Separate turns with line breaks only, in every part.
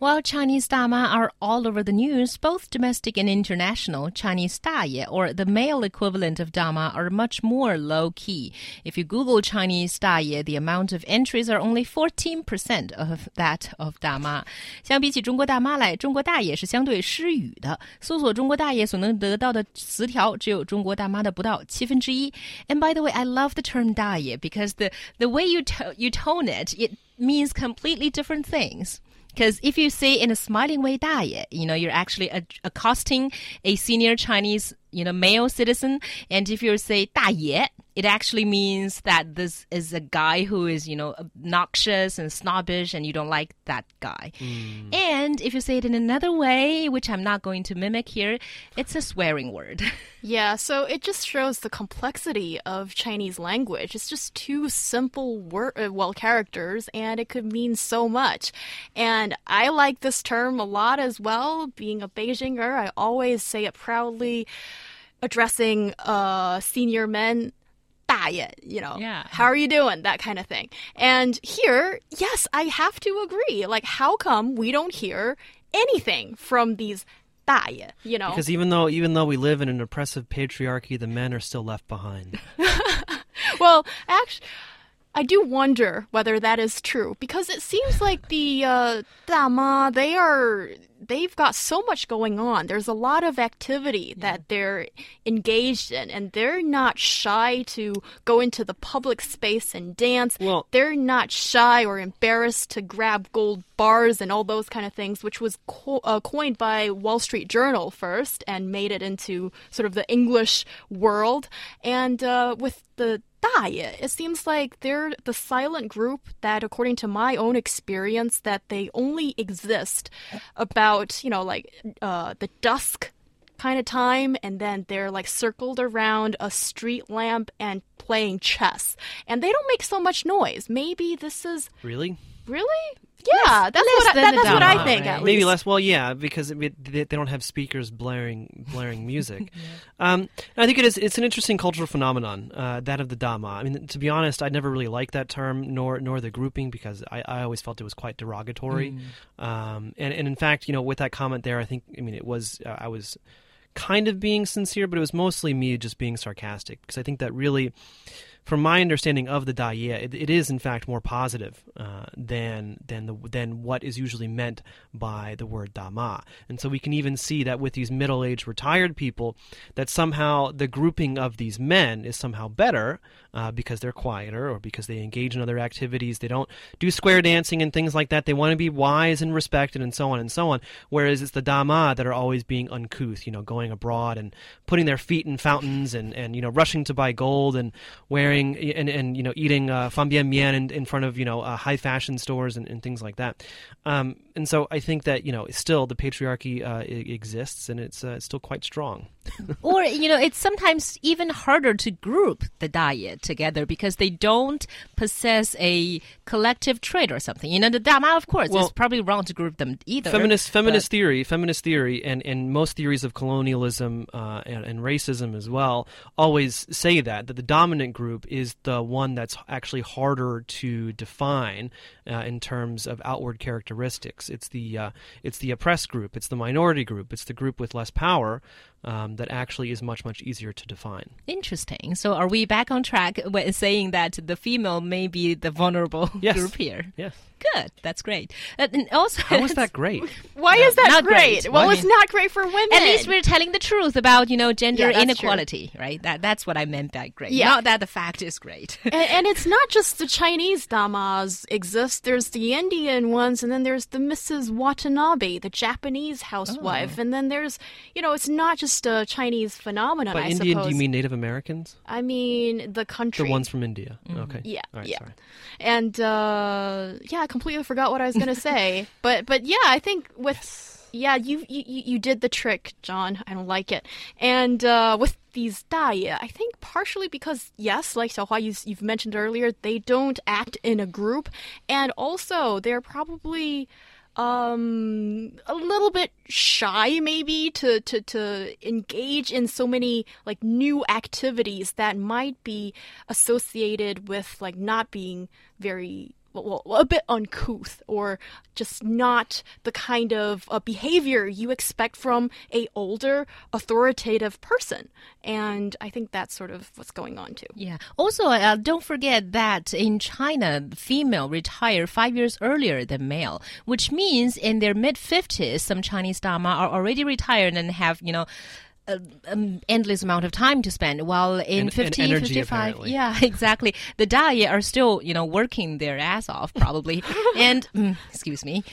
While Chinese Dama are all over the news, both domestic and international, Chinese Daye, or the male equivalent of Dama, are much more low key. If you Google Chinese Daye, the amount of entries are only 14% of that of Dama. 相比起中国大妈来，中国大爷是相对失语的。搜索中国大爷所能得到的词条只有中国大妈的不到七分之一。And by the way, I love the term 大爷 because the the way you to, you tone it, it means completely different things. Because if you say in a smiling way 大爷, you know, you're actually accosting a senior Chinese, you know, male citizen. And if you say 大爷, it actually means that this is a guy who is, you know, obnoxious and snobbish and you don't like that guy. Mm. And if you say it in another way, which I'm not going to mimic here, it's a swearing word.
yeah, so it just shows the complexity of Chinese language. It's just two simple word, uh, well, characters, and it could mean so much. And I like this term a lot as well. Being a Beijinger, I always say it proudly addressing uh, senior men Daye, you know,
yeah.
how are you doing? That kind of thing. And here, yes, I have to agree. Like, how come we don't hear anything from these Daye, you know?
Because even though even though we live in an oppressive patriarchy, the men are still left behind.
well, actually I do wonder whether that is true because it seems like the uh, dama they are they've got so much going on. There's a lot of activity yeah. that they're engaged in, and they're not shy to go into the public space and dance.
Well,
they're not shy or embarrassed to grab gold bars and all those kind of things, which was co uh, coined by Wall Street Journal first and made it into sort of the English world. And uh, with the 大爷. It seems like they're the silent group that, according to my own experience, that they only exist about, you know, like uh, the dusk kind of time, and then they're like circled around a street lamp and playing chess. And they don't make so much noise. Maybe this is.
Really?
Really? Yeah, that's less what I, that, that's what I think. Right?
Maybe less. Well, yeah, because it, they, don't have speakers blaring blaring music. yeah. um, I think it is. It's an interesting cultural phenomenon, uh, that of the dama. I mean, to be honest, I never really liked that term, nor nor the grouping, because I, I always felt it was quite derogatory. Mm. Um, and and in fact, you know, with that comment there, I think I mean it was uh, I was kind of being sincere, but it was mostly me just being sarcastic because I think that really from my understanding of the Daye, it, it is in fact more positive uh, than than the than what is usually meant by the word Dama. And so we can even see that with these middle-aged retired people, that somehow the grouping of these men is somehow better uh, because they're quieter or because they engage in other activities. They don't do square dancing and things like that. They want to be wise and respected and so on and so on. Whereas it's the Dama that are always being uncouth, you know, going abroad and putting their feet in fountains and, and you know rushing to buy gold and wearing wearing and, and you know eating uh, fangbian mian in, in front of you know uh, high fashion stores and, and things like that. Um, and so I think that you know still the patriarchy uh, exists and it's uh, it's still quite strong.
or you know it's sometimes even harder to group the Daye together because they don't possess a collective trait or something. You know the dama of course well, it's probably wrong to group them either.
Feminist feminist but... theory, feminist theory, and and most theories of colonialism uh, and, and racism as well always say that that the dominant group group is the one that's actually harder to define uh, in terms of outward characteristics. It's the uh, it's the oppressed group. It's the minority group. It's the group with less power um, that actually is much much easier to define.
Interesting. So are we back on track when saying that the female may be the vulnerable
yes.
group here?
Yes.
Good. That's great. Uh, and also,
how is that great?
Why is that not great? great? Well, it's not great for women.
At least we're telling the truth about you know gender yeah, inequality, true. right? That that's what I meant by great. Yeah. Not that the fact is great.
and, and, it's not just the Chinese damas exist. There's the Indian ones, and then there's the Mrs. Watanabe, the Japanese housewife, oh. and then there's you know it's not just a Chinese phenomenon.
By
I
Indian,
suppose.
do you mean Native Americans?
I mean the country.
The ones from India.
Mm -hmm.
Okay.
Yeah.
Right,
yeah.
Sorry.
And uh, yeah, I completely forgot what I was going to say. But but yeah, I think with.
Yes
Yeah, you you you did the trick, John. I don't like it. And uh, with these daye, I think partially because yes, like Xiaohua you, you've mentioned earlier, they don't act in a group, and also they're probably um a little bit shy maybe to to to engage in so many like new activities that might be associated with like not being very well, a bit uncouth or just not the kind of uh, behavior you expect from a older authoritative person. And i think that's sort of what's going on too.
Yeah. Also uh, don't forget that in china female retire five years earlier than male which means in their mid 50s some chinese dama are already retired and have you know an endless amount of time to spend while in
and,
50
and energy,
55
apparently.
yeah exactly. The daye are still you know working their ass off probably. And mm, excuse me.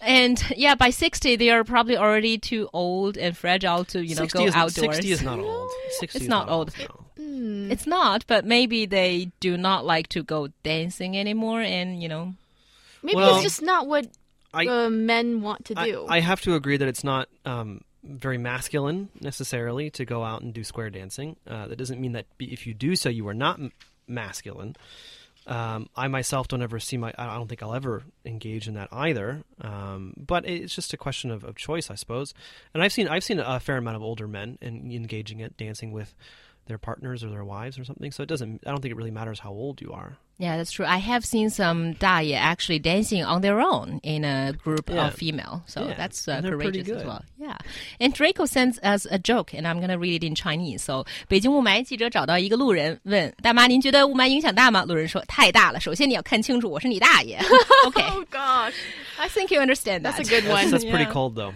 And yeah by 60 they are probably already too old and fragile to you know go
is,
outdoors.
60 is not old. 60
It's
is
not old.
no.
it's not but maybe they do not like to go dancing anymore and you know.
Maybe
Well,
it's just not what
I-
uh, men want to
I,
do.
I have to agree that it's not um, very masculine necessarily to go out and do square dancing. Uh, that doesn't mean that if you do so, you are not m- masculine. Um, I myself don't ever see my. I don't think I'll ever engage in that either. Um, but it's just a question of, of choice, I suppose. And I've seen I've seen a fair amount of older men in, engaging at dancing with their partners or their wives or something. So it doesn't. I don't think it really matters how old you are.
Yeah, that's true. I have seen some daye actually dancing on their own in a group
Yeah.
of female. So
Yeah,
that's uh,
and they're pretty
courageous as
good.
well. Yeah. And Draco sends us a joke, and I'm gonna read it in Chinese. So 北京雾霾记者找到一个路人，问大妈：“您觉得雾霾影响大吗？”路人说：“太大了。首先你要看清楚，我是你大爷。” okay,
oh gosh
I think you understand that.
That's a good
That's,
one
that's pretty
Yeah.
cold though.